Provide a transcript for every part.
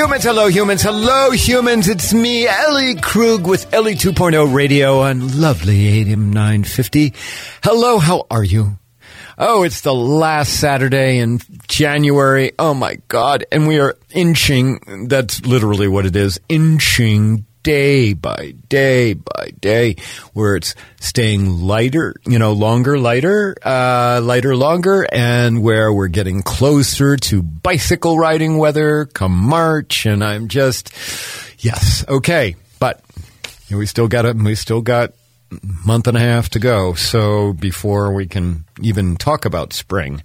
humans, hello humans, hello humans. It's me, Ellie Krug with Ellie 2.0 Radio on lovely AM 950. Hello, how are you? Oh, it's the last Saturday in January. Oh my God. And we are inching, that's literally what it is, inching day by day by day, where it's staying lighter, you know, longer, lighter, uh, lighter, longer, and where we're getting closer to bicycle riding weather come March. And I'm just, yes, okay. But we still got it. We still got month and a half to go. So before we can even talk about spring.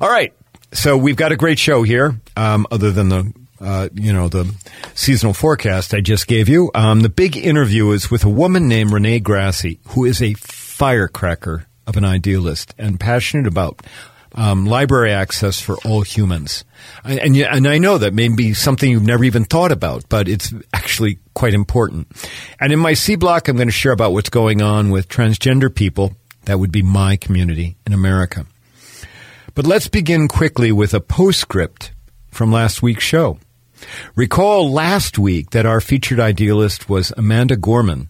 All right. So we've got a great show here, um, other than the uh, you know, the seasonal forecast I just gave you. Um, the big interview is with a woman named Renee Grassi, who is a firecracker of an idealist and passionate about um, library access for all humans. And, and, and I know that may be something you've never even thought about, but it's actually quite important. And in my C block, I'm going to share about what's going on with transgender people. That would be my community in America. But let's begin quickly with a postscript from last week's show. Recall last week that our featured idealist was Amanda Gorman.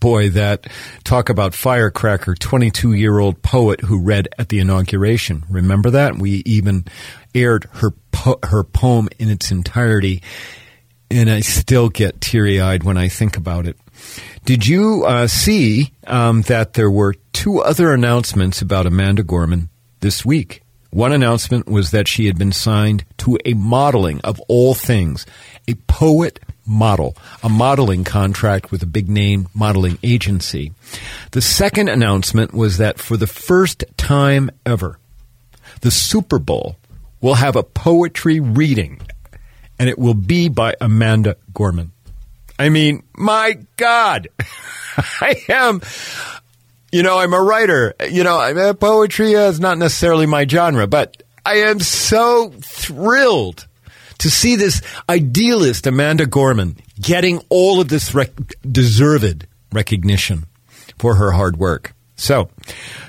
Boy, that talk about firecracker, 22 year old poet who read at the inauguration. Remember that? We even aired her, po- her poem in its entirety, and I still get teary eyed when I think about it. Did you uh, see um, that there were two other announcements about Amanda Gorman this week? One announcement was that she had been signed to a modeling of all things, a poet model, a modeling contract with a big name modeling agency. The second announcement was that for the first time ever, the Super Bowl will have a poetry reading, and it will be by Amanda Gorman. I mean, my God, I am you know, I'm a writer. You know, uh, poetry is not necessarily my genre, but I am so thrilled to see this idealist Amanda Gorman getting all of this rec- deserved recognition for her hard work. So,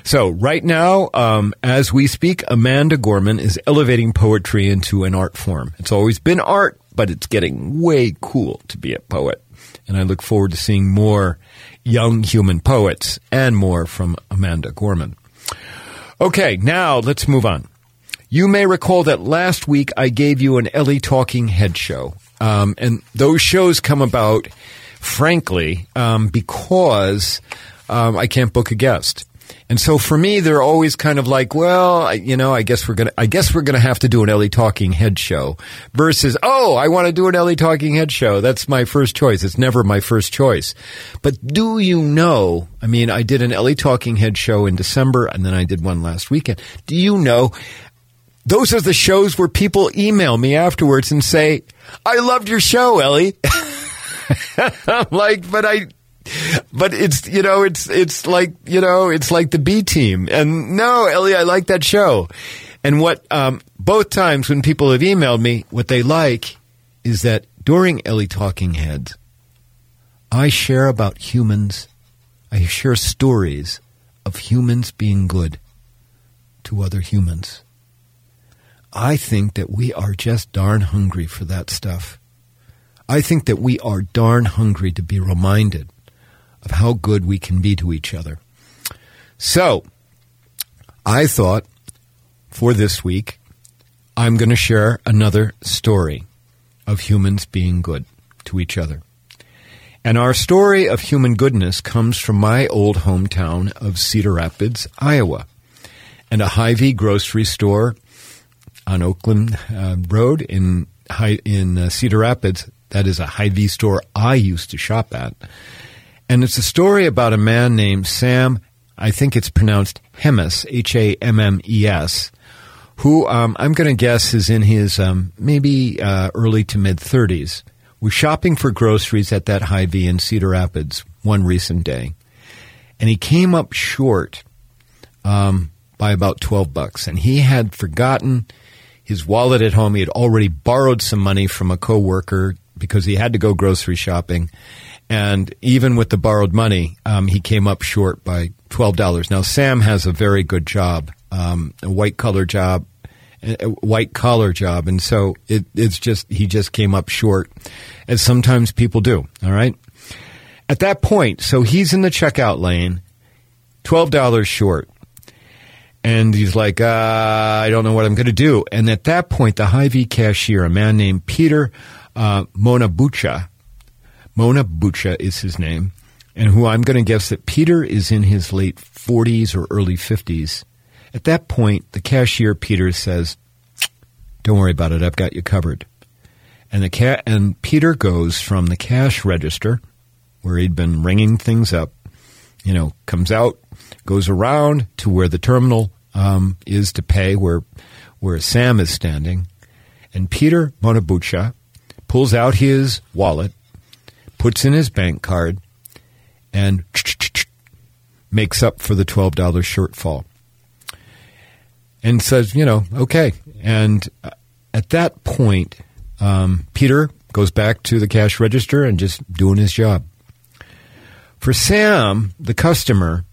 so right now, um, as we speak, Amanda Gorman is elevating poetry into an art form. It's always been art, but it's getting way cool to be a poet. And I look forward to seeing more young human poets, and more from Amanda Gorman. Okay, now let's move on. You may recall that last week I gave you an Ellie Talking Head show. Um, and those shows come about, frankly, um, because um, I can't book a guest. And so for me, they're always kind of like, well, you know, I guess we're gonna, I guess we're gonna have to do an Ellie Talking Head show versus, oh, I want to do an Ellie Talking Head show. That's my first choice. It's never my first choice. But do you know? I mean, I did an Ellie Talking Head show in December, and then I did one last weekend. Do you know? Those are the shows where people email me afterwards and say, "I loved your show, Ellie." I'm like, but I but it's you know it's it's like you know it's like the B team. And no Ellie I like that show. And what um, both times when people have emailed me what they like is that during Ellie Talking Heads I share about humans. I share stories of humans being good to other humans. I think that we are just darn hungry for that stuff. I think that we are darn hungry to be reminded of how good we can be to each other. So, I thought for this week, I'm going to share another story of humans being good to each other. And our story of human goodness comes from my old hometown of Cedar Rapids, Iowa, and a Hy-Vee grocery store on Oakland uh, Road in in uh, Cedar Rapids. That is a Hy-Vee store I used to shop at. And it's a story about a man named Sam, I think it's pronounced Hammes, H A M M E S, who um, I'm going to guess is in his um, maybe uh, early to mid 30s. Was shopping for groceries at that Hy-Vee in Cedar Rapids one recent day. And he came up short um, by about 12 bucks. And he had forgotten his wallet at home. He had already borrowed some money from a coworker because he had to go grocery shopping and even with the borrowed money, um, he came up short by twelve dollars. Now Sam has a very good job, um, a white collar job, white collar job, and so it, it's just he just came up short, as sometimes people do. All right. At that point, so he's in the checkout lane, twelve dollars short, and he's like, uh, "I don't know what I'm going to do." And at that point, the Hy-Vee cashier, a man named Peter uh, Monabucha, Mona Bucha is his name, and who I'm going to guess that Peter is in his late 40s or early 50s. At that point, the cashier Peter says, "Don't worry about it. I've got you covered." And the ca- and Peter goes from the cash register where he'd been ringing things up, you know, comes out, goes around to where the terminal um, is to pay, where where Sam is standing, and Peter Monabucha pulls out his wallet, puts in his bank card, and makes up for the twelve dollars shortfall, and says, you know, okay. And uh, at that point, um, Peter goes back to the cash register and just doing his job. For Sam, the customer,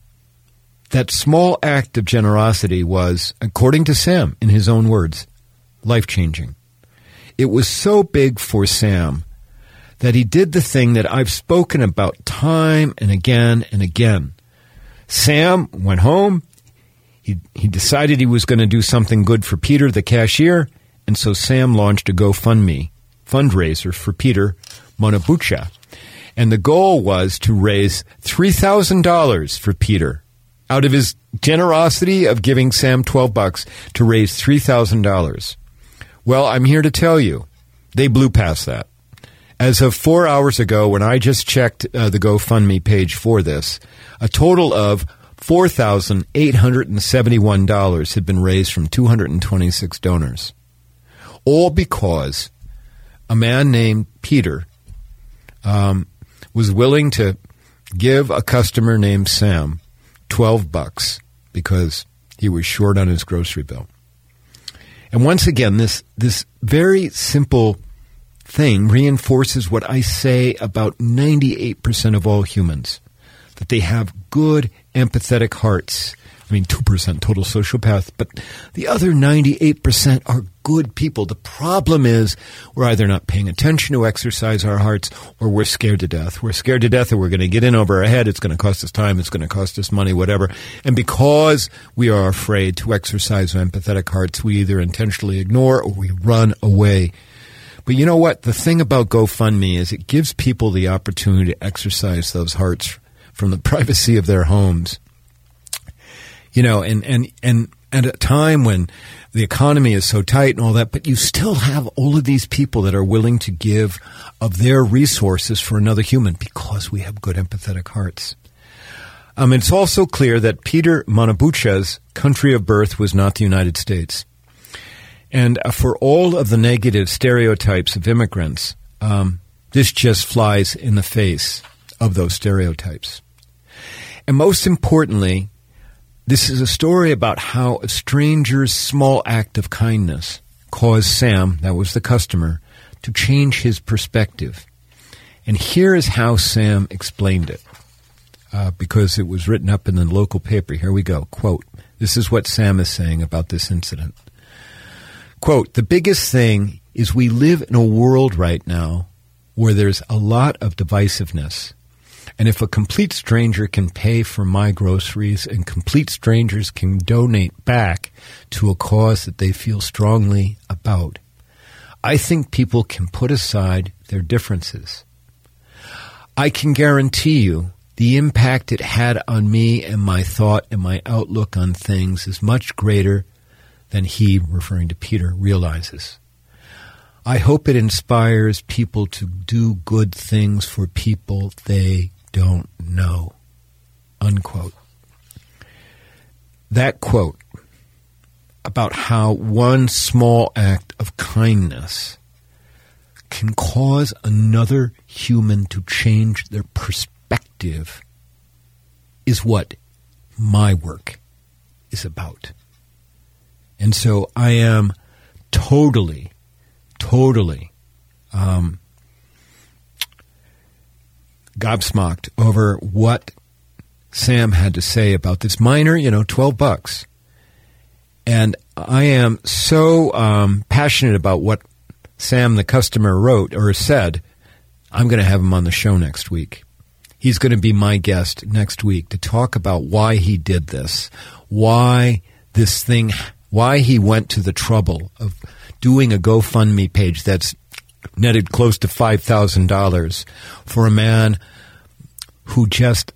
that small act of generosity was, according to Sam, in his own words, life changing. It was so big for Sam that he did the thing that I've spoken about time and again and again. Sam went home. He, he decided he was going to do something good for Peter, the cashier, and so Sam launched a GoFundMe fundraiser for Peter Monabucha. And the goal was to raise $3,000 for Peter out of his generosity of giving Sam 12 bucks to raise $3,000. Well, I'm here to tell you, they blew past that. As of four hours ago, when I just checked uh, the GoFundMe page for this, a total of $4,871 had been raised from 226 donors. All because a man named Peter um, was willing to give a customer named Sam 12 bucks because he was short on his grocery bill. And once again, this, this very simple thing reinforces what I say about 98% of all humans that they have good, empathetic hearts I mean, 2% total sociopath, but the other 98% are good people. The problem is we're either not paying attention to exercise our hearts or we're scared to death. We're scared to death or we're going to get in over our head. It's going to cost us time. It's going to cost us money, whatever. And because we are afraid to exercise our empathetic hearts, we either intentionally ignore or we run away. But you know what? The thing about GoFundMe is it gives people the opportunity to exercise those hearts from the privacy of their homes you know, and, and, and at a time when the economy is so tight and all that, but you still have all of these people that are willing to give of their resources for another human because we have good empathetic hearts. Um, it's also clear that Peter Monabucha's country of birth was not the United States. And for all of the negative stereotypes of immigrants, um, this just flies in the face of those stereotypes. And most importantly, this is a story about how a stranger's small act of kindness caused Sam, that was the customer, to change his perspective. And here is how Sam explained it, uh, because it was written up in the local paper. Here we go. Quote, this is what Sam is saying about this incident. Quote, the biggest thing is we live in a world right now where there's a lot of divisiveness and if a complete stranger can pay for my groceries and complete strangers can donate back to a cause that they feel strongly about, I think people can put aside their differences. I can guarantee you the impact it had on me and my thought and my outlook on things is much greater than he, referring to Peter, realizes. I hope it inspires people to do good things for people they don't know. Unquote. That quote about how one small act of kindness can cause another human to change their perspective is what my work is about. And so I am totally, totally um, gobsmacked over what Sam had to say about this minor, you know, 12 bucks. And I am so um, passionate about what Sam, the customer, wrote or said. I'm going to have him on the show next week. He's going to be my guest next week to talk about why he did this, why this thing, why he went to the trouble of doing a GoFundMe page that's netted close to $5,000 for a man who just,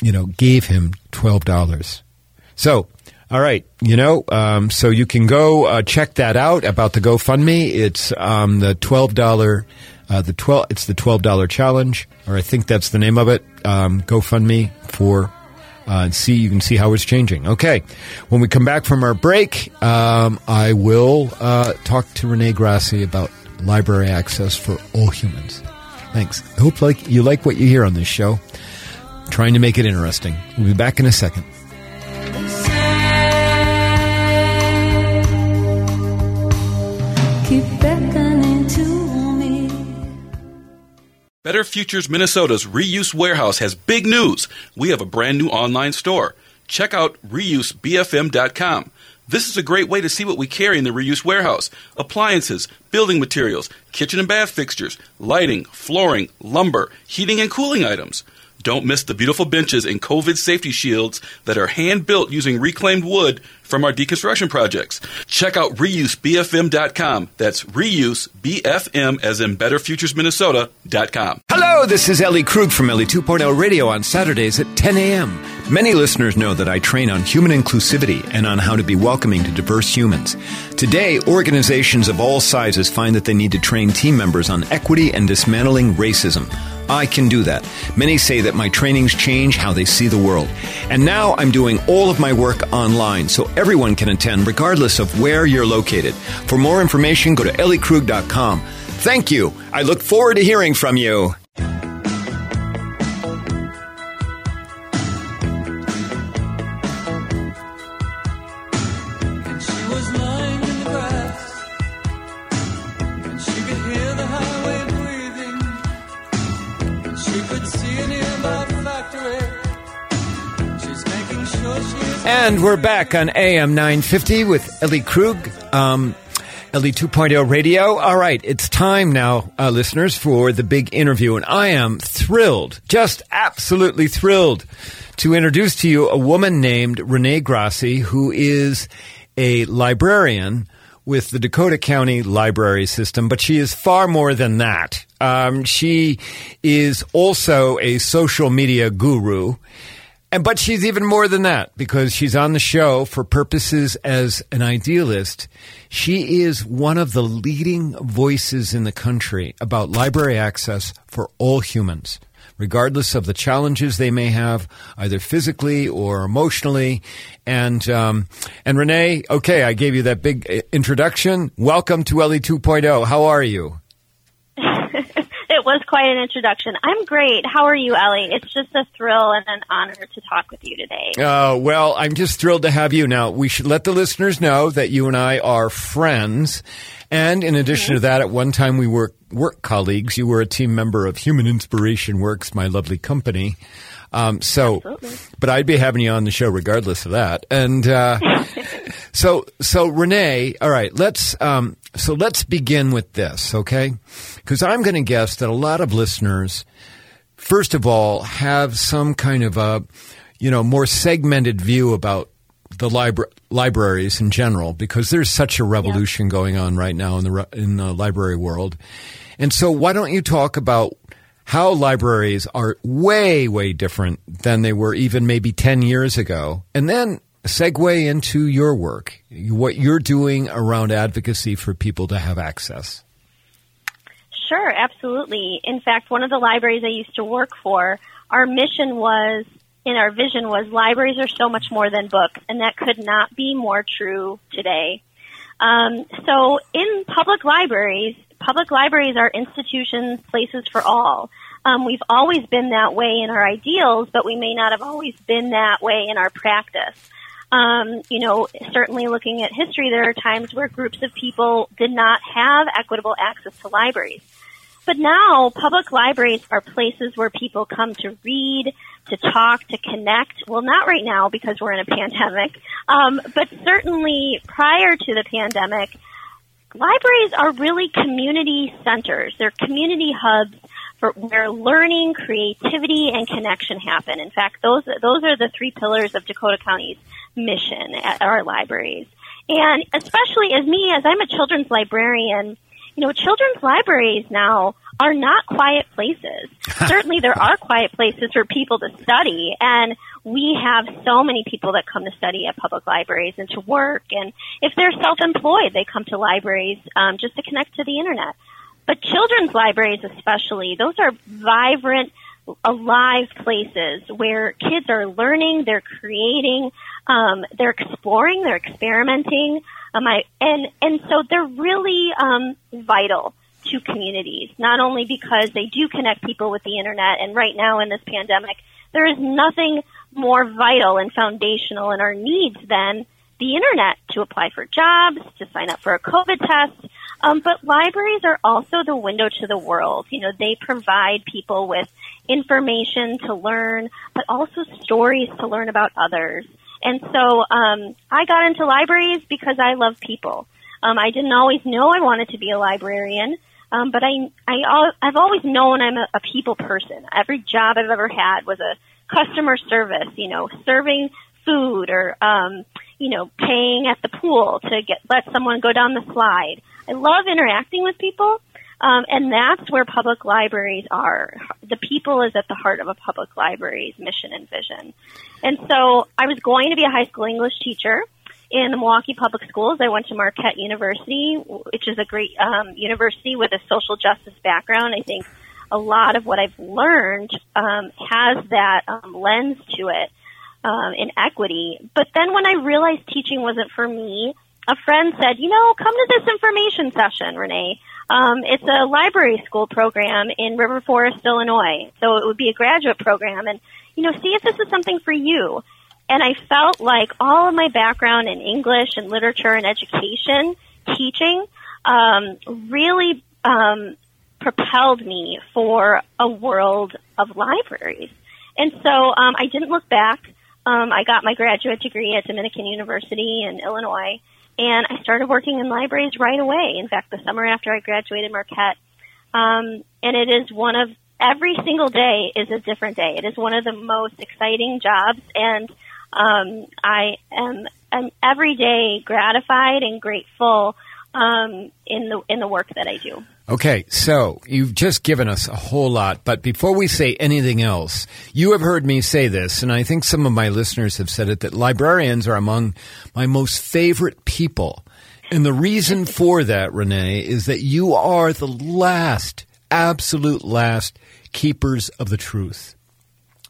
you know, gave him $12. So, all right, you know, um, so you can go uh, check that out about the GoFundMe. It's um, the twelve dollar, uh, the twelve. It's the twelve dollar challenge, or I think that's the name of it. Um, GoFundMe for uh, and see you can see how it's changing. Okay, when we come back from our break, um, I will uh, talk to Renee Grassi about library access for all humans. Thanks. I hope like you like what you hear on this show. trying to make it interesting. We'll be back in a second. Better Futures Minnesota's Reuse Warehouse has big news. We have a brand new online store. Check out reusebfm.com. This is a great way to see what we carry in the reuse warehouse appliances, building materials, kitchen and bath fixtures, lighting, flooring, lumber, heating and cooling items. Don't miss the beautiful benches and COVID safety shields that are hand built using reclaimed wood from our deconstruction projects. Check out reusebfm.com. That's reusebfm as in Better Futures betterfuturesminnesota.com. Hello, this is Ellie Krug from Ellie 2.0 Radio on Saturdays at 10 a.m. Many listeners know that I train on human inclusivity and on how to be welcoming to diverse humans. Today, organizations of all sizes find that they need to train team members on equity and dismantling racism. I can do that. Many say that my trainings change how they see the world. And now I'm doing all of my work online so everyone can attend regardless of where you're located. For more information, go to elliekrug.com. Thank you. I look forward to hearing from you. And we're back on AM 950 with Ellie Krug, um, Ellie 2.0 Radio. All right, it's time now, uh, listeners, for the big interview. And I am thrilled, just absolutely thrilled to introduce to you a woman named Renee Grassi, who is a librarian with the Dakota County Library System, but she is far more than that. Um, she is also a social media guru. And but she's even more than that because she's on the show for purposes as an idealist. She is one of the leading voices in the country about library access for all humans, regardless of the challenges they may have, either physically or emotionally. And um, and Renee, okay, I gave you that big uh, introduction. Welcome to Ellie 2.0. How are you? It was quite an introduction. I'm great. How are you, Ellie? It's just a thrill and an honor to talk with you today. Oh, well, I'm just thrilled to have you. Now, we should let the listeners know that you and I are friends. And in addition mm-hmm. to that, at one time we were work colleagues. You were a team member of Human Inspiration Works, my lovely company. Um, so, Absolutely. but I'd be having you on the show regardless of that. And uh, so, so Renee, all right, let's um, so let's begin with this, okay? Because I'm going to guess that a lot of listeners, first of all, have some kind of a you know more segmented view about the libra- libraries in general because there's such a revolution yeah. going on right now in the in the library world. And so why don't you talk about how libraries are way, way different than they were even maybe 10 years ago. And then segue into your work, what you're doing around advocacy for people to have access. Sure, absolutely. In fact, one of the libraries I used to work for, our mission was, and our vision was, libraries are so much more than books, and that could not be more true today. Um, so in public libraries, public libraries are institutions, places for all. Um, we've always been that way in our ideals, but we may not have always been that way in our practice. Um, you know, certainly looking at history, there are times where groups of people did not have equitable access to libraries. But now, public libraries are places where people come to read, to talk, to connect. Well, not right now because we're in a pandemic, um, but certainly prior to the pandemic, libraries are really community centers. They're community hubs where learning, creativity, and connection happen. In fact, those those are the three pillars of Dakota County's mission at our libraries. And especially as me, as I'm a children's librarian, you know, children's libraries now are not quiet places. Certainly there are quiet places for people to study and we have so many people that come to study at public libraries and to work and if they're self-employed they come to libraries um, just to connect to the internet but children's libraries especially those are vibrant alive places where kids are learning they're creating um, they're exploring they're experimenting um, I, and and so they're really um, vital to communities. Not only because they do connect people with the internet, and right now in this pandemic, there is nothing more vital and foundational in our needs than the internet to apply for jobs, to sign up for a COVID test. Um, but libraries are also the window to the world. You know, they provide people with information to learn, but also stories to learn about others. And so um, I got into libraries because I love people. Um, I didn't always know I wanted to be a librarian, um, but I, I, I've always known I'm a, a people person. Every job I've ever had was a customer service, you know, serving food or, um, you know, paying at the pool to get let someone go down the slide. I love interacting with people. Um, and that's where public libraries are. The people is at the heart of a public library's mission and vision. And so I was going to be a high school English teacher in the Milwaukee Public Schools. I went to Marquette University, which is a great um, university with a social justice background. I think a lot of what I've learned um, has that um, lens to it um, in equity. But then when I realized teaching wasn't for me, a friend said, you know, come to this information session, Renee. Um, it's a library school program in River Forest, Illinois. So it would be a graduate program and, you know, see if this is something for you. And I felt like all of my background in English and literature and education, teaching, um, really um, propelled me for a world of libraries. And so um, I didn't look back. Um, I got my graduate degree at Dominican University in Illinois, and I started working in libraries right away. In fact, the summer after I graduated Marquette, um, and it is one of every single day is a different day. It is one of the most exciting jobs, and um, I am am every day gratified and grateful um, in the in the work that I do. Okay, so you've just given us a whole lot, but before we say anything else, you have heard me say this, and I think some of my listeners have said it that librarians are among my most favorite people. And the reason for that, Renee, is that you are the last, absolute last keepers of the truth.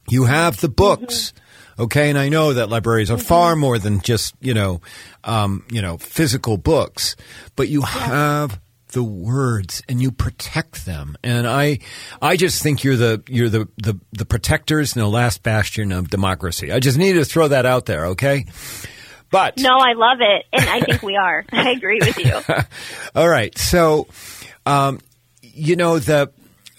You have the books. Mm-hmm Okay, and I know that libraries are far more than just you know, um, you know, physical books, but you have the words and you protect them. And I, I just think you're the you're the the, the protectors and the last bastion of democracy. I just need to throw that out there. Okay. But no, I love it, and I think we are. I agree with you. All right, so um, you know the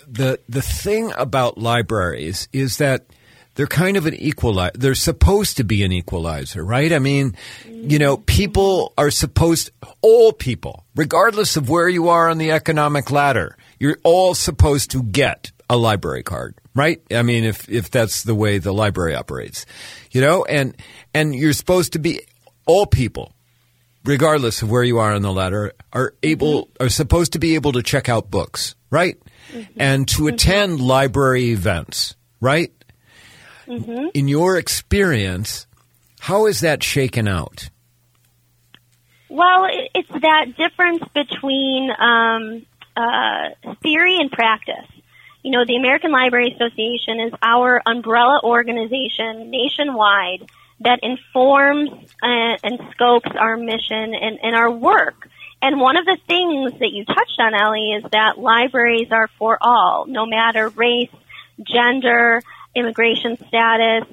the the thing about libraries is that they're kind of an equalizer. They're supposed to be an equalizer, right? I mean, you know, people are supposed, all people, regardless of where you are on the economic ladder, you're all supposed to get a library card, right? I mean, if, if that's the way the library operates, you know, and, and you're supposed to be, all people, regardless of where you are on the ladder, are able, mm-hmm. are supposed to be able to check out books, right? Mm-hmm. And to mm-hmm. attend library events, right? Mm-hmm. In your experience, how is that shaken out? Well, it's that difference between um, uh, theory and practice. You know, the American Library Association is our umbrella organization nationwide that informs and, and scopes our mission and, and our work. And one of the things that you touched on, Ellie, is that libraries are for all, no matter race, gender, immigration status,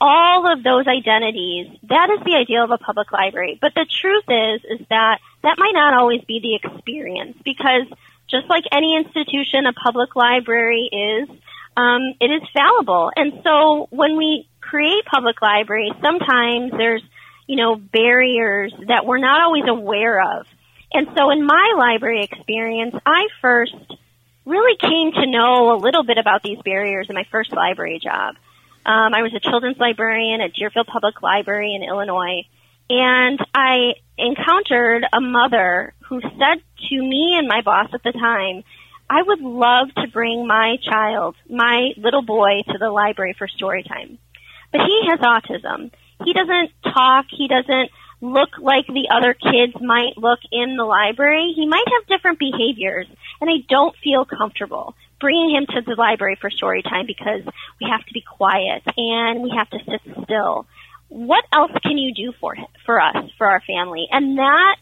all of those identities, that is the ideal of a public library. But the truth is, is that that might not always be the experience because just like any institution, a public library is, um, it is fallible. And so when we create public libraries, sometimes there's, you know, barriers that we're not always aware of. And so in my library experience, I first really came to know a little bit about these barriers in my first library job. Um, I was a children's librarian at Deerfield Public Library in Illinois, and I encountered a mother who said to me and my boss at the time, I would love to bring my child, my little boy, to the library for story time. But he has autism. He doesn't talk. He doesn't look like the other kids might look in the library. He might have different behaviors, and I don't feel comfortable bringing him to the library for story time because we have to be quiet and we have to sit still. What else can you do for for us, for our family? And that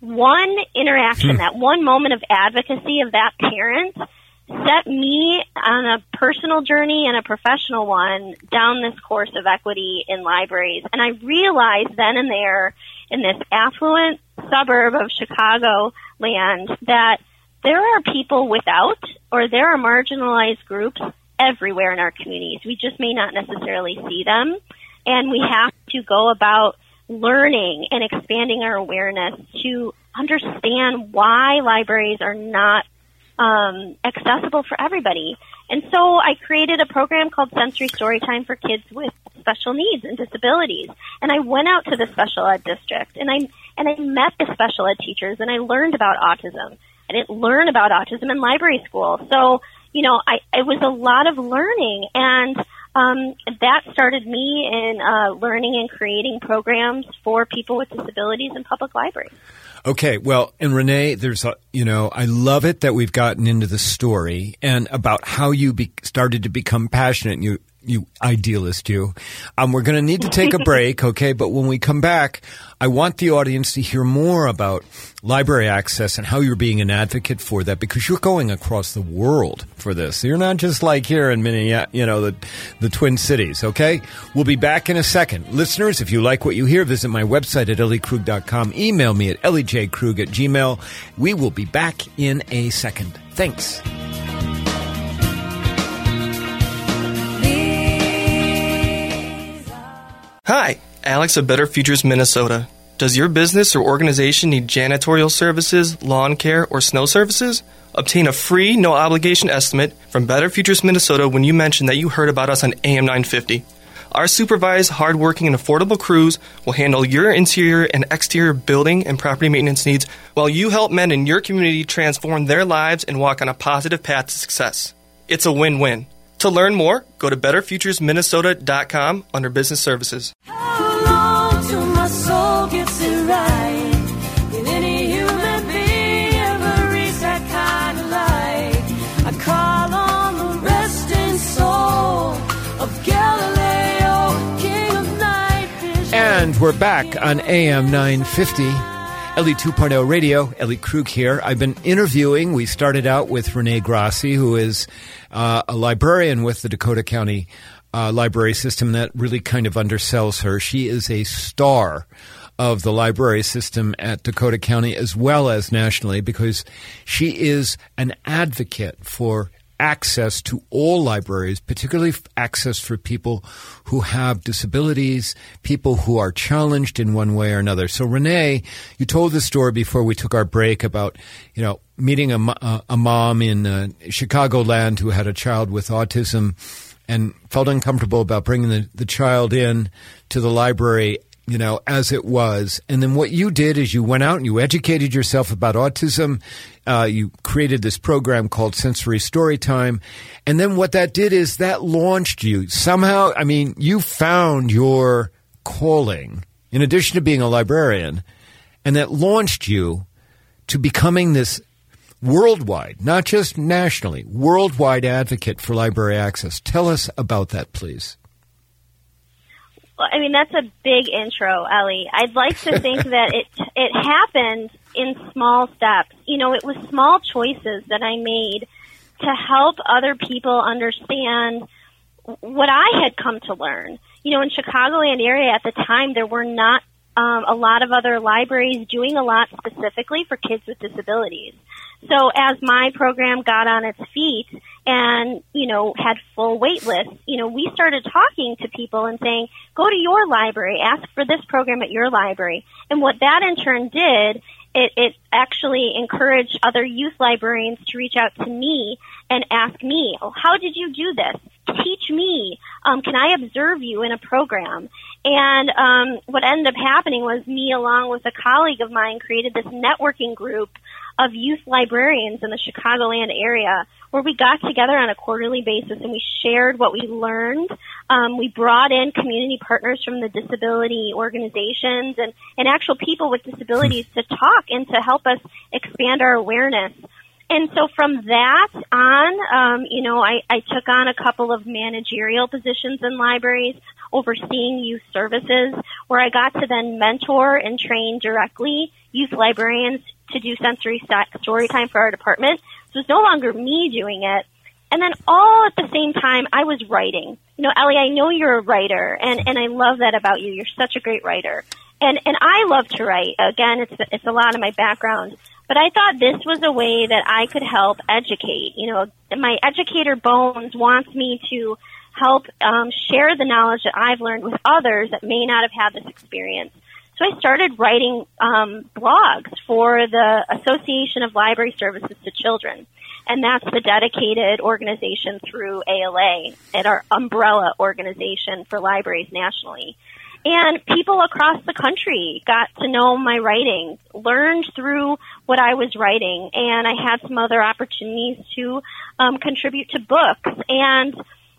one interaction, hmm. that one moment of advocacy of that parent set me on a personal journey and a professional one down this course of equity in libraries. And I realized then and there in this affluent suburb of Chicago land that there are people without or there are marginalized groups everywhere in our communities. We just may not necessarily see them. And we have to go about learning and expanding our awareness to understand why libraries are not um, accessible for everybody. And so I created a program called Sensory Storytime for kids with special needs and disabilities. And I went out to the special ed district and I and I met the special ed teachers and I learned about autism. I didn't learn about autism in library school. So, you know, I it was a lot of learning and um, that started me in uh, learning and creating programs for people with disabilities in public libraries. Okay, well, and Renee, there's a, you know, I love it that we've gotten into the story and about how you be, started to become passionate. You you idealist, you. Um, we're going to need to take a break, okay? But when we come back, I want the audience to hear more about library access and how you're being an advocate for that because you're going across the world for this. You're not just like here in Minneapolis, you know, the, the Twin Cities, okay? We'll be back in a second. Listeners, if you like what you hear, visit my website at elliekrug.com. Email me at elliejkrug at gmail. We will be back in a second. Thanks. Hi, Alex of Better Futures Minnesota. Does your business or organization need janitorial services, lawn care, or snow services? Obtain a free, no obligation estimate from Better Futures Minnesota when you mention that you heard about us on AM 950. Our supervised, hardworking, and affordable crews will handle your interior and exterior building and property maintenance needs while you help men in your community transform their lives and walk on a positive path to success. It's a win win. To learn more, go to betterfuturesminnesota.com under business services. And we're back on AM 950. Ellie 2.0 Radio, Ellie Krug here. I've been interviewing. We started out with Renee Grassi, who is uh, a librarian with the Dakota County uh, library system that really kind of undersells her. She is a star of the library system at Dakota County as well as nationally because she is an advocate for access to all libraries, particularly access for people who have disabilities, people who are challenged in one way or another. So, Renee, you told the story before we took our break about, you know, meeting a, a mom in uh, Chicagoland who had a child with autism and felt uncomfortable about bringing the, the child in to the library you know, as it was. And then what you did is you went out and you educated yourself about autism. Uh, you created this program called Sensory Storytime. And then what that did is that launched you. Somehow, I mean, you found your calling in addition to being a librarian, and that launched you to becoming this worldwide, not just nationally, worldwide advocate for library access. Tell us about that, please. I mean, that's a big intro, Ellie. I'd like to think that it it happened in small steps. You know, it was small choices that I made to help other people understand what I had come to learn. You know, in Chicagoland area at the time, there were not um, a lot of other libraries doing a lot specifically for kids with disabilities. So as my program got on its feet and, you know, had full wait lists, you know, we started talking to people and saying, go to your library, ask for this program at your library. And what that in turn did, it, it actually encouraged other youth librarians to reach out to me and ask me, oh, how did you do this? Teach me. Um, can I observe you in a program? And um, what ended up happening was me, along with a colleague of mine, created this networking group of youth librarians in the Chicagoland area where we got together on a quarterly basis and we shared what we learned. Um, we brought in community partners from the disability organizations and, and actual people with disabilities to talk and to help us expand our awareness. And so from that on, um, you know, I, I took on a couple of managerial positions in libraries, overseeing youth services, where I got to then mentor and train directly youth librarians to do sensory story time for our department. So it's no longer me doing it. And then all at the same time, I was writing. You know, Ellie, I know you're a writer, and, and I love that about you. You're such a great writer. And, and I love to write. Again, it's, it's a lot of my background. But I thought this was a way that I could help educate. You know, my educator bones wants me to help um, share the knowledge that I've learned with others that may not have had this experience. So I started writing um, blogs for the Association of Library Services to Children. And that's the dedicated organization through ALA and our umbrella organization for libraries nationally. And people across the country got to know my writing, learned through what I was writing, and I had some other opportunities to um, contribute to books. And,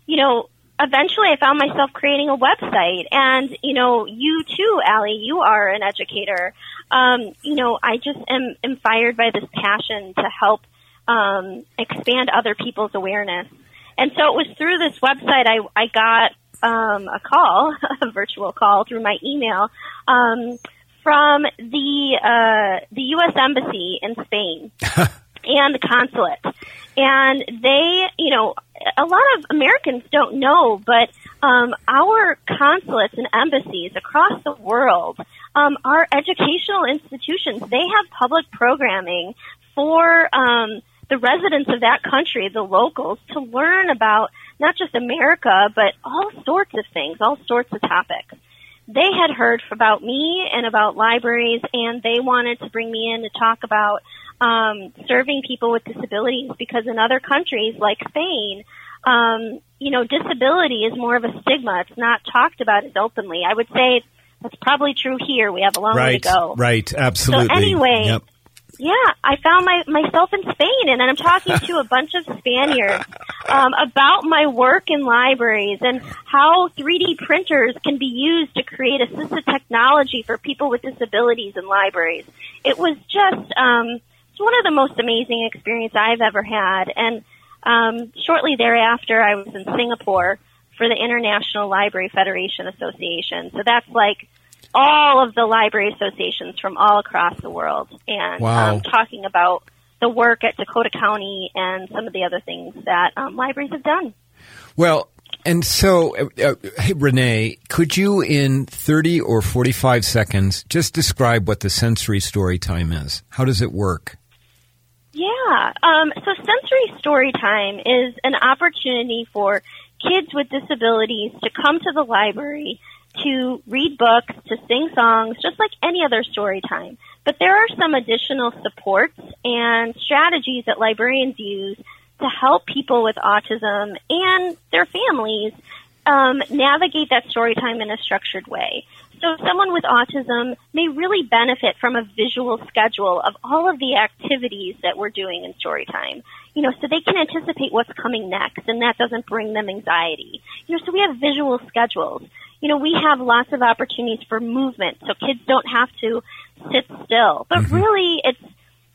you know, eventually I found myself creating a website. And, you know, you too, Ellie, you are an educator. Um, you know, I just am, am fired by this passion to help um, expand other people's awareness. And so it was through this website I, I got um, a call, a virtual call through my email um, from the uh, the U.S. Embassy in Spain and the consulate, and they, you know, a lot of Americans don't know, but um, our consulates and embassies across the world um, are educational institutions. They have public programming for um, the residents of that country, the locals, to learn about not just America, but all sorts of things, all sorts of topics. They had heard about me and about libraries, and they wanted to bring me in to talk about um, serving people with disabilities because in other countries like Spain, um, you know, disability is more of a stigma. It's not talked about as openly. I would say that's probably true here. We have a long right, way to go. Right, absolutely. So anyway, yep. yeah, I found my, myself in Spain, and I'm talking to a bunch of Spaniards um, about my work in libraries and how 3D printers can be used to create assistive technology for people with disabilities in libraries. It was just um, it's one of the most amazing experiences I've ever had, and um, shortly thereafter, I was in Singapore for the International Library Federation Association. So that's like all of the library associations from all across the world, and wow. um, talking about the work at Dakota County and some of the other things that um, libraries have done. Well, and so, uh, uh, hey, Renee, could you, in 30 or 45 seconds, just describe what the sensory story time is? How does it work? Yeah. Um, so sensory story time is an opportunity for kids with disabilities to come to the library to read books, to sing songs, just like any other story time. But there are some additional supports and strategies that librarians use to help people with autism and their families um, navigate that story time in a structured way. So someone with autism may really benefit from a visual schedule of all of the activities that we're doing in story time. You know, so they can anticipate what's coming next and that doesn't bring them anxiety. You know, so we have visual schedules. You know, we have lots of opportunities for movement so kids don't have to sit still. But mm-hmm. really it's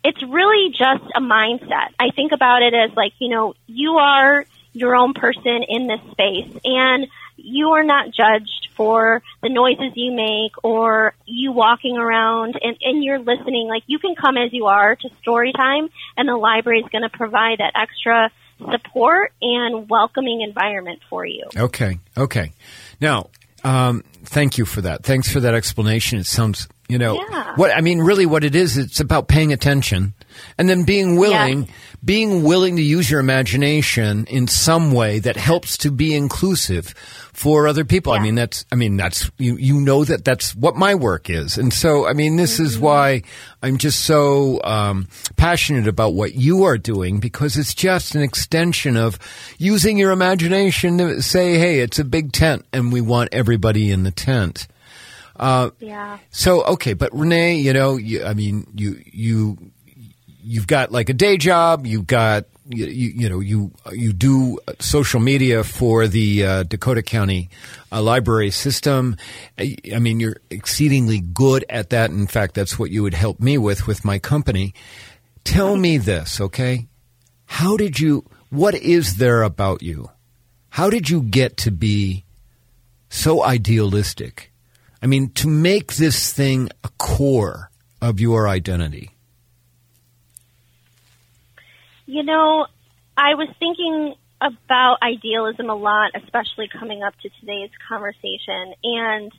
it's really just a mindset. I think about it as like, you know, you are your own person in this space and you are not judged for the noises you make or you walking around and, and you're listening. Like you can come as you are to story time and the library is going to provide that extra support and welcoming environment for you. Okay. Okay. Now, um, thank you for that. Thanks for that explanation. It sounds, you know, yeah. what I mean, really what it is, it's about paying attention and then being willing, being willing to use your imagination in some way that helps to be inclusive for other people. I mean, that's, I mean, that's, you, you know that that's what my work is. And so, I mean, this is why I'm just so, um, passionate about what you are doing because it's just an extension of using your imagination to say, hey, it's a big tent and we want everybody in the tent. Yeah. So okay, but Renee, you know, you, I mean, you you you've got like a day job. You've got you, you, know you you do social media for the uh, Dakota County uh, Library System. I, I mean, you're exceedingly good at that. In fact, that's what you would help me with with my company. Tell me this, okay? How did you? What is there about you? How did you get to be so idealistic? I mean, to make this thing a core of your identity. You know, I was thinking about idealism a lot, especially coming up to today's conversation, and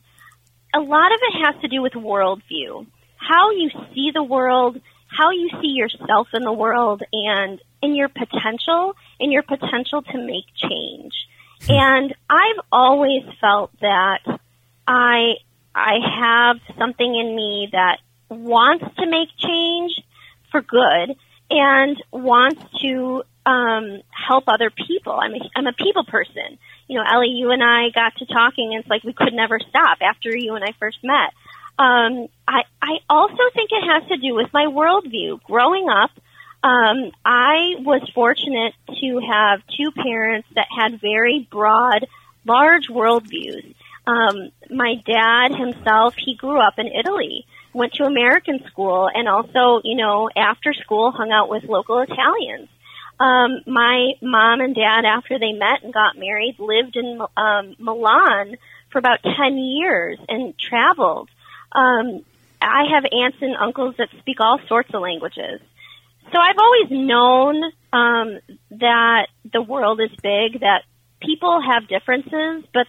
a lot of it has to do with worldview. How you see the world, how you see yourself in the world, and in your potential, in your potential to make change. Hmm. And I've always felt that I I have something in me that wants to make change for good and wants to um, help other people. I'm a, I'm a people person. You know, Ellie, you and I got to talking, and it's like we could never stop after you and I first met. Um, I I also think it has to do with my worldview. Growing up, um, I was fortunate to have two parents that had very broad, large worldviews. Um, my dad himself, he grew up in Italy, went to American school, and also, you know, after school hung out with local Italians. Um, my mom and dad, after they met and got married, lived in um, Milan for about 10 years and traveled. Um, I have aunts and uncles that speak all sorts of languages. So I've always known um, that the world is big, that people have differences, but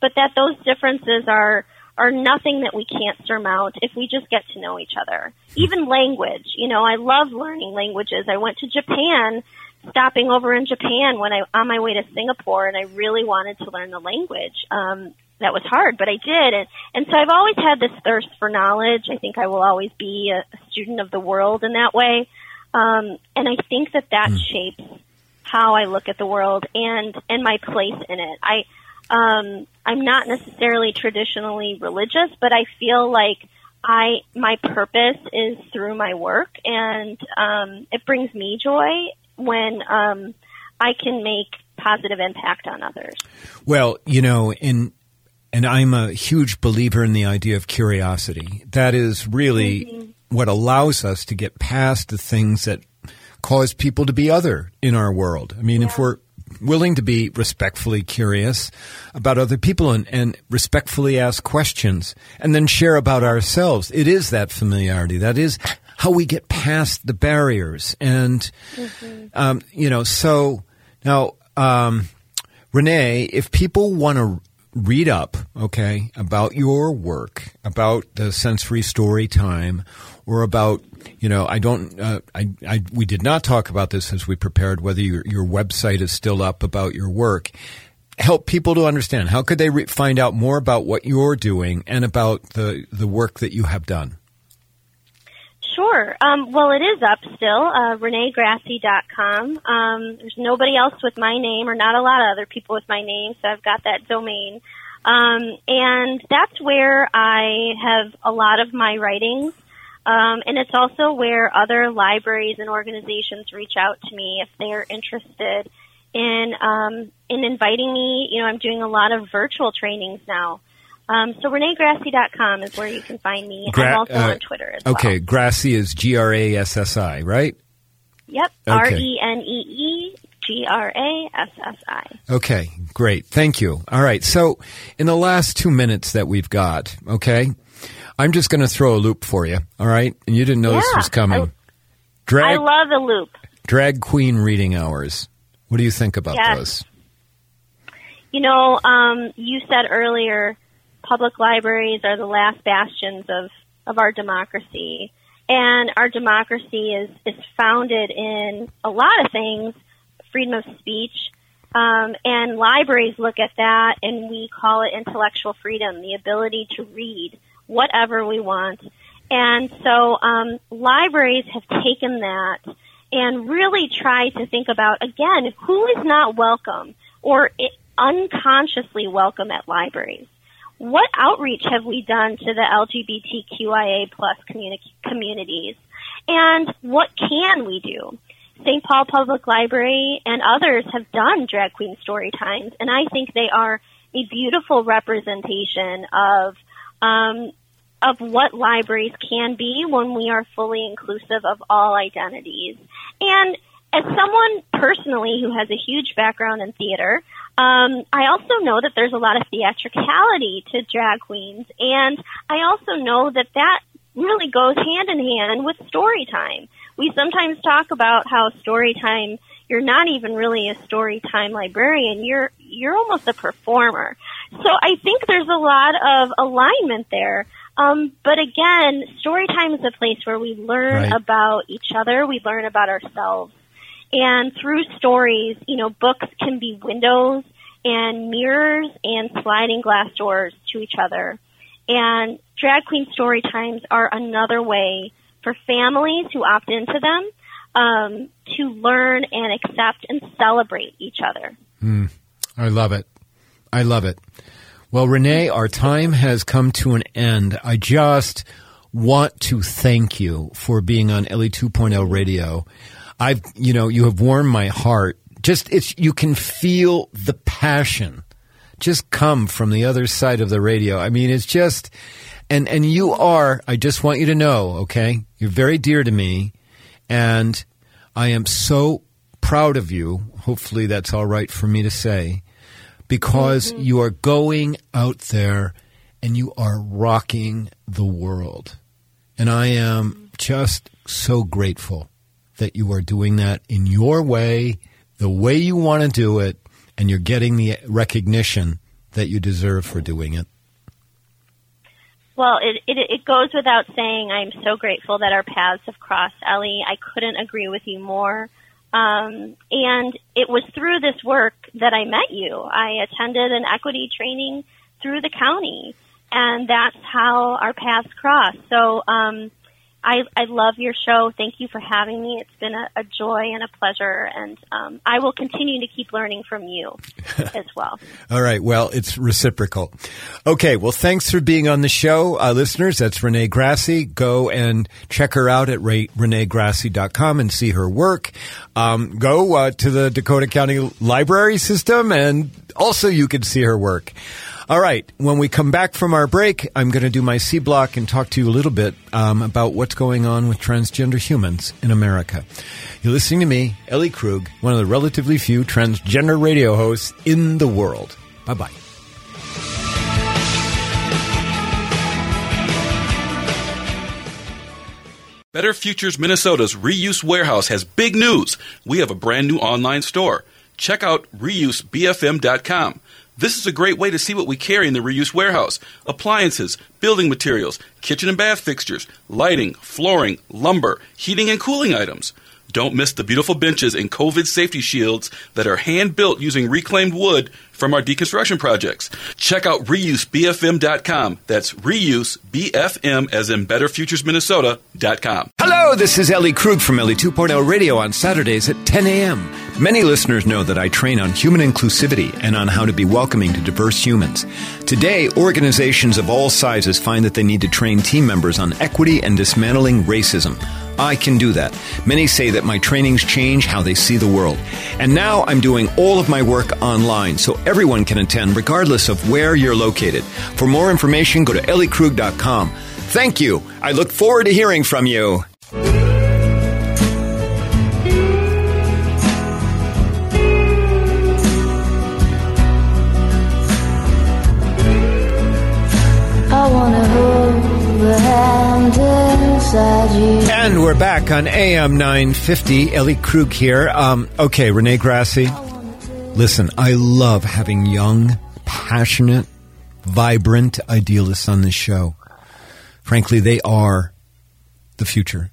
but that those differences are are nothing that we can't surmount if we just get to know each other. Even language, you know, I love learning languages. I went to Japan, stopping over in Japan when I on my way to Singapore, and I really wanted to learn the language. Um, that was hard, but I did, and and so I've always had this thirst for knowledge. I think I will always be a, a student of the world in that way, um, and I think that that shapes how I look at the world and and my place in it. I um, I'm not necessarily traditionally religious, but I feel like I my purpose is through my work, and um, it brings me joy when um, I can make positive impact on others. Well, you know, in and I'm a huge believer in the idea of curiosity. That is really what allows us to get past the things that cause people to be other in our world. I mean, if we're willing to be respectfully curious about other people and, and respectfully ask questions and then share about ourselves, it is that familiarity. That is how we get past the barriers. And, um, you know, so now, um, Renee, if people want to read up, okay, about your work, about the sensory story time, or about, you know, I don't, uh, I, I, we did not talk about this as we prepared whether your, your website is still up about your work. Help people to understand. How could they re- find out more about what you're doing and about the, the work that you have done? Sure. Um, well, it is up still, uh, reneegrassi.com. Um, there's nobody else with my name, or not a lot of other people with my name, so I've got that domain. Um, and that's where I have a lot of my writings. Um, and it's also where other libraries and organizations reach out to me if they're interested in um, in inviting me. You know, I'm doing a lot of virtual trainings now. Um, so reneegrassi.com is where you can find me. Gra- I'm also uh, on Twitter as well. Okay, Grassi is G R A S S I, right? Yep. Okay. R E N E E G R A S S I. Okay, great. Thank you. All right. So, in the last two minutes that we've got, okay, I'm just going to throw a loop for you. All right. And you didn't know this was coming. I- drag, I love the loop. drag queen reading hours. What do you think about Yes. those? You know, um, you said earlier, public libraries are the last bastions of, of our democracy. And our democracy is, is founded in a lot of things, freedom of speech, um, and libraries look at that and we call it intellectual freedom, the ability to read whatever we want. And so um, libraries have taken that and really tried to think about, again, who is not welcome or unconsciously welcome at libraries? What outreach have we done to the LGBTQIA plus communi- communities? And what can we do? St. Paul Public Library and others have done drag queen story times, and I think they are a beautiful representation of um, of what libraries can be when we are fully inclusive of all identities. And as someone personally who has a huge background in theater, um, I also know that there's a lot of theatricality to drag queens, and I also know that that really goes hand in hand with story time. We sometimes talk about how story time you're not even really a story time librarian. You're you're almost a performer. So I think there's a lot of alignment there. Um, but again, story time is a place where we learn right. about each other, we learn about ourselves. And through stories, you know, books can be windows and mirrors and sliding glass doors to each other. And drag queen story times are another way for families who opt into them um, to learn and accept and celebrate each other. Mm, I love it. I love it. Well, Renee, our time has come to an end. I just want to thank you for being on Ellie 2.0 radio. I've, you know, you have warmed my heart. Just, it's, you can feel the passion just come from the other side of the radio. I mean, it's just, and, and you are, I just want you to know, okay? You're very dear to me. And I am so proud of you. Hopefully that's all right for me to say because mm-hmm. you are going out there and you are rocking the world. And I am just so grateful that you are doing that in your way, the way you want to do it, and you're getting the recognition that you deserve for doing it. Well, it, it, it goes without saying, I'm so grateful that our paths have crossed, Ellie. I couldn't agree with you more. Um, and it was through this work that I met you. I attended an equity training through the county, and that's how our paths crossed. So um, I, I love your show. Thank you for having me. It's been a, a joy and a pleasure, and um, I will continue to keep learning from you as well. All right. Well, it's reciprocal. Okay. Well, thanks for being on the show, uh, listeners. That's Renee Grassi. Go and check her out at reneegrassi.com and see her work. Um, go uh, to the Dakota County Library System, and also you can see her work. All right. When we come back from our break, I'm going to do my C block and talk to you a little bit um, about what's going on with transgender humans in America. You're listening to me, Ellie Krug, one of the relatively few transgender radio hosts in the world. Bye bye. Better Futures Minnesota's Reuse Warehouse has big news. We have a brand new online store. Check out reusebfm.com. This is a great way to see what we carry in the reuse warehouse appliances, building materials, kitchen and bath fixtures, lighting, flooring, lumber, heating and cooling items. Don't miss the beautiful benches and COVID safety shields that are hand built using reclaimed wood from our deconstruction projects. Check out reusebfm.com. That's reusebfm as in betterfuturesminnesota.com. Hello, this is Ellie Krug from Ellie 2.0 Radio on Saturdays at 10 a.m. Many listeners know that I train on human inclusivity and on how to be welcoming to diverse humans. Today, organizations of all sizes find that they need to train team members on equity and dismantling racism. I can do that. Many say that my trainings change how they see the world. And now I'm doing all of my work online so everyone can attend regardless of where you're located. For more information, go to elliekrug.com. Thank you. I look forward to hearing from you. I wanna hold the hand and we're back on AM 950. Ellie Krug here. Um, okay, Renee Grassi. Listen, I love having young, passionate, vibrant idealists on this show. Frankly, they are the future.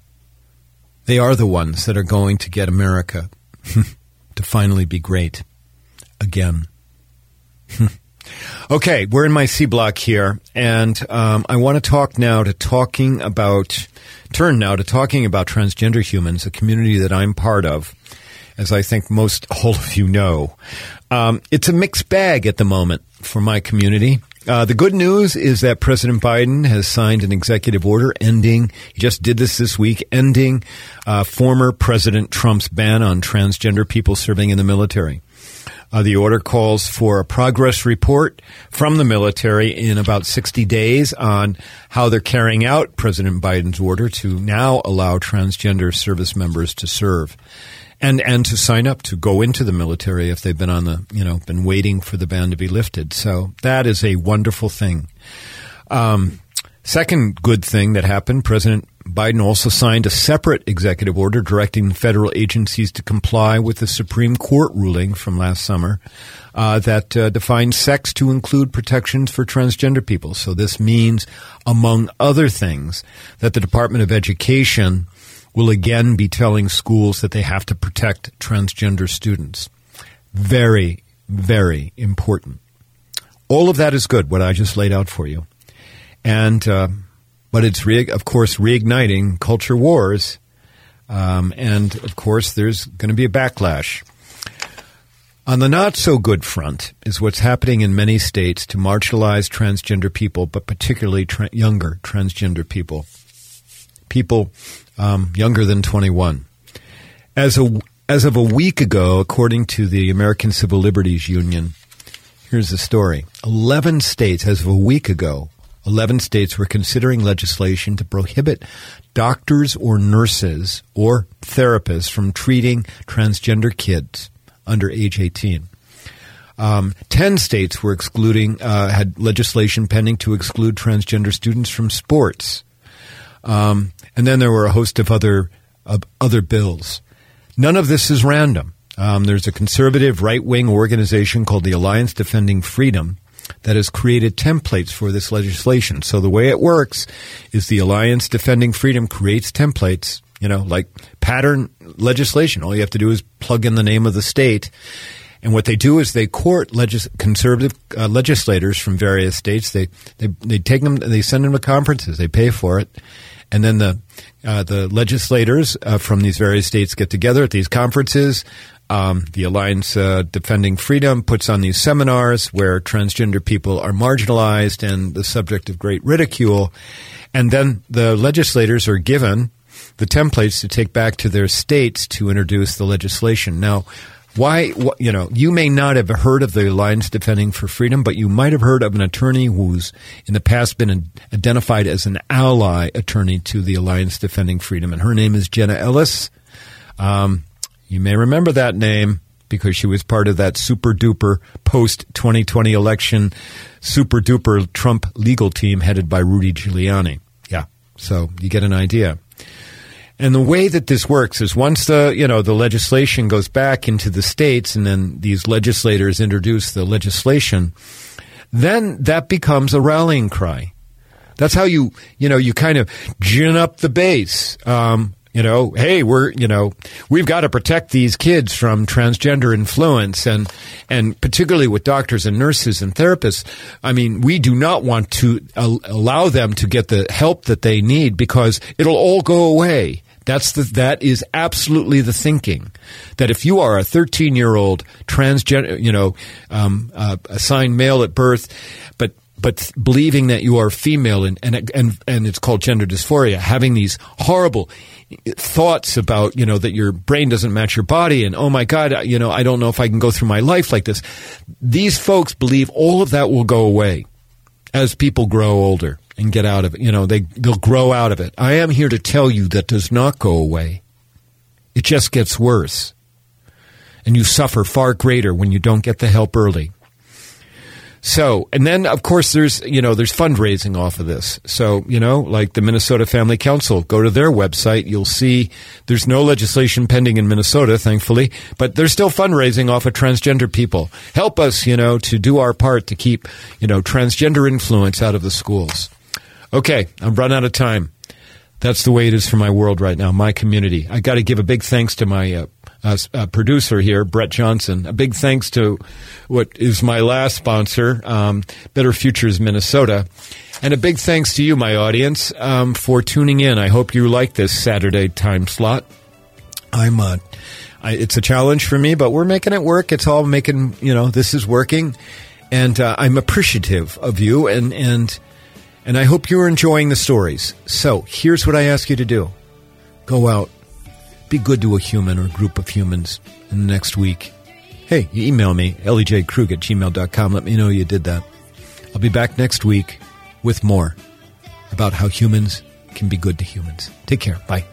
They are the ones that are going to get America to finally be great again. okay, we're in my C block here, and um, I want to talk now to talking about, turn now to talking about transgender humans, a community that I'm part of, as I think most all of you know. Um, it's a mixed bag at the moment for my community. Uh, the good news is that President Biden has signed an executive order ending, he just did this this week, ending uh, former President Trump's ban on transgender people serving in the military. Uh, the order calls for a progress report from the military in about 60 days on how they're carrying out President Biden's order to now allow transgender service members to serve and and to sign up to go into the military if they've been on the you know been waiting for the ban to be lifted. So that is a wonderful thing. Um, second good thing that happened: President Biden also signed a separate executive order directing federal agencies to comply with the Supreme Court ruling from last summer uh, that uh, defines sex to include protections for transgender people. So this means, among other things, that the Department of Education will again be telling schools that they have to protect transgender students. Very, very important. All of that is good, what I just laid out for you. And, uh, but it's, re- of course, reigniting culture wars. Um, and, of course, there's going to be a backlash. On the not so good front is what's happening in many states to marginalize transgender people, but particularly tra- younger transgender people. People um, younger than 21. As a as of a week ago, according to the American Civil Liberties Union, here's the story: eleven states, as of a week ago, eleven states were considering legislation to prohibit doctors or nurses or therapists from treating transgender kids under age 18. Um, Ten states were excluding, uh, had legislation pending to exclude transgender students from sports. Um, and then there were a host of other other bills. None of this is random. Um, there's a conservative right wing organization called the Alliance Defending Freedom that has created templates for this legislation. So the way it works is the Alliance Defending Freedom creates templates, you know, like pattern legislation. All you have to do is plug in the name of the state. And what they do is they court legis- conservative uh, legislators from various states. They, they, they take them, they send them to conferences, they pay for it and then the uh, the legislators uh, from these various states get together at these conferences. Um, the Alliance uh, Defending Freedom puts on these seminars where transgender people are marginalized and the subject of great ridicule. And then the legislators are given the templates to take back to their states to introduce the legislation. Now, why, you know, you may not have heard of the Alliance Defending for Freedom, but you might have heard of an attorney who's in the past been identified as an ally attorney to the Alliance Defending Freedom, and her name is Jenna Ellis. Um, you may remember that name because she was part of that super duper post 2020 election super duper Trump legal team headed by Rudy Giuliani. Yeah, so you get an idea. And the way that this works is once the you know the legislation goes back into the states, and then these legislators introduce the legislation, then that becomes a rallying cry. That's how you you know you kind of gin up the base. Um, you know, hey, we're you know we've got to protect these kids from transgender influence, and and particularly with doctors and nurses and therapists. I mean, we do not want to allow them to get the help that they need because it'll all go away that's the, that is absolutely the thinking that if you are a 13 year old transgender, you know, um, uh, assigned male at birth, but but believing that you are female and, and and and it's called gender dysphoria, having these horrible thoughts about you know that your brain doesn't match your body and oh my god you know I don't know if I can go through my life like this. These folks believe all of that will go away as people grow older and get out of it. You know, they, they'll grow out of it. I am here to tell you that does not go away. It just gets worse. And you suffer far greater when you don't get the help early. So, and then of course there's, you know, there's fundraising off of this. So, you know, like the Minnesota Family Council, go to their website, you'll see there's no legislation pending in Minnesota, thankfully, but there's still fundraising off of transgender people. Help us, you know, to do our part to keep, you know, transgender influence out of the schools. Okay, I'm run out of time. That's the way it is for my world right now, my community. I got to give a big thanks to my uh, uh, uh, producer here, Brett Johnson. A big thanks to what is my last sponsor, um, Better Futures Minnesota. And a big thanks to you, my audience, um, for tuning in. I hope you like this Saturday time slot. I'm, uh, I, it's a challenge for me, but we're making it work. It's all making, you know, this is working. And uh, I'm appreciative of you and, and, and I hope you're enjoying the stories. So here's what I ask you to do go out, be good to a human or a group of humans in the next week. Hey, you email me, lejkrug at gmail.com. Let me know you did that. I'll be back next week with more about how humans can be good to humans. Take care. Bye.